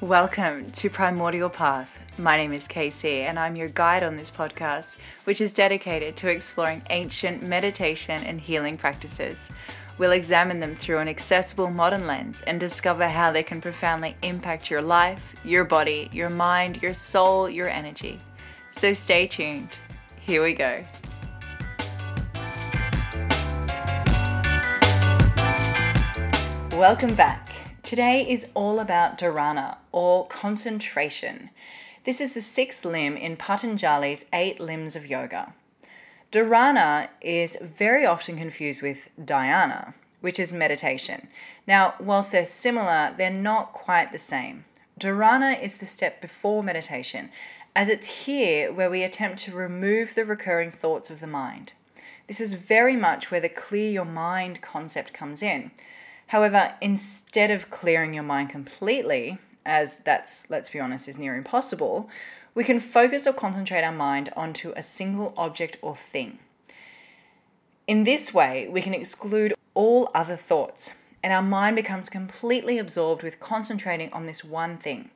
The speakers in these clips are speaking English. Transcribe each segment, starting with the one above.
Welcome to Primordial Path. My name is Casey, and I'm your guide on this podcast, which is dedicated to exploring ancient meditation and healing practices. We'll examine them through an accessible modern lens and discover how they can profoundly impact your life, your body, your mind, your soul, your energy. So stay tuned. Here we go. Welcome back. Today is all about dharana or concentration. This is the sixth limb in Patanjali's eight limbs of yoga. Dharana is very often confused with dhyana, which is meditation. Now, whilst they're similar, they're not quite the same. Dharana is the step before meditation, as it's here where we attempt to remove the recurring thoughts of the mind. This is very much where the clear your mind concept comes in. However, instead of clearing your mind completely, as that's, let's be honest, is near impossible, we can focus or concentrate our mind onto a single object or thing. In this way, we can exclude all other thoughts, and our mind becomes completely absorbed with concentrating on this one thing.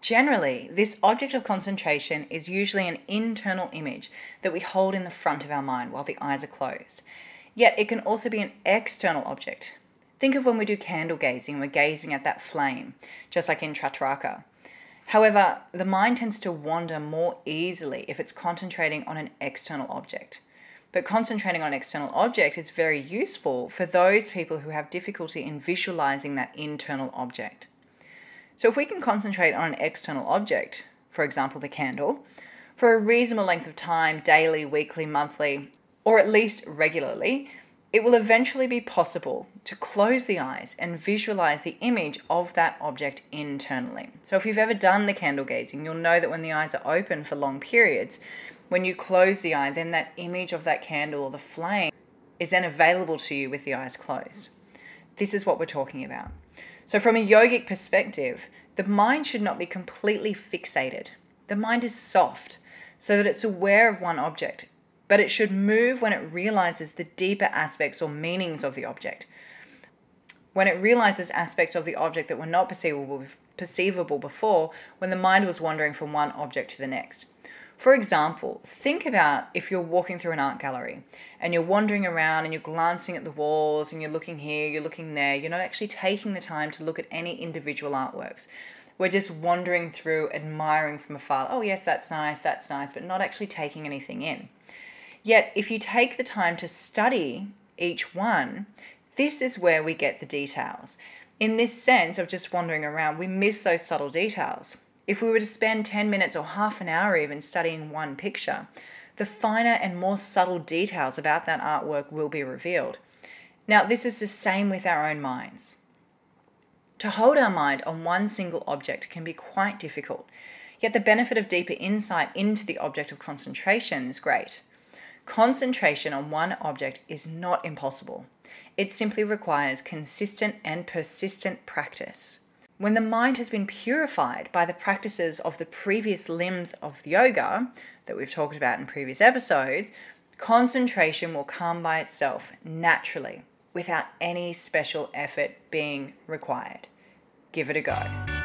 Generally, this object of concentration is usually an internal image that we hold in the front of our mind while the eyes are closed. Yet it can also be an external object, Think of when we do candle gazing, we're gazing at that flame, just like in Trataka. However, the mind tends to wander more easily if it's concentrating on an external object. But concentrating on an external object is very useful for those people who have difficulty in visualizing that internal object. So, if we can concentrate on an external object, for example, the candle, for a reasonable length of time, daily, weekly, monthly, or at least regularly, it will eventually be possible to close the eyes and visualize the image of that object internally. So, if you've ever done the candle gazing, you'll know that when the eyes are open for long periods, when you close the eye, then that image of that candle or the flame is then available to you with the eyes closed. This is what we're talking about. So, from a yogic perspective, the mind should not be completely fixated. The mind is soft so that it's aware of one object but it should move when it realizes the deeper aspects or meanings of the object. When it realizes aspects of the object that were not perceivable, perceivable before, when the mind was wandering from one object to the next. For example, think about if you're walking through an art gallery and you're wandering around and you're glancing at the walls and you're looking here, you're looking there, you're not actually taking the time to look at any individual artworks. We're just wandering through, admiring from afar. Oh, yes, that's nice, that's nice, but not actually taking anything in. Yet, if you take the time to study each one, this is where we get the details. In this sense of just wandering around, we miss those subtle details. If we were to spend 10 minutes or half an hour even studying one picture, the finer and more subtle details about that artwork will be revealed. Now, this is the same with our own minds. To hold our mind on one single object can be quite difficult, yet the benefit of deeper insight into the object of concentration is great. Concentration on one object is not impossible. It simply requires consistent and persistent practice. When the mind has been purified by the practices of the previous limbs of yoga that we've talked about in previous episodes, concentration will come by itself naturally without any special effort being required. Give it a go.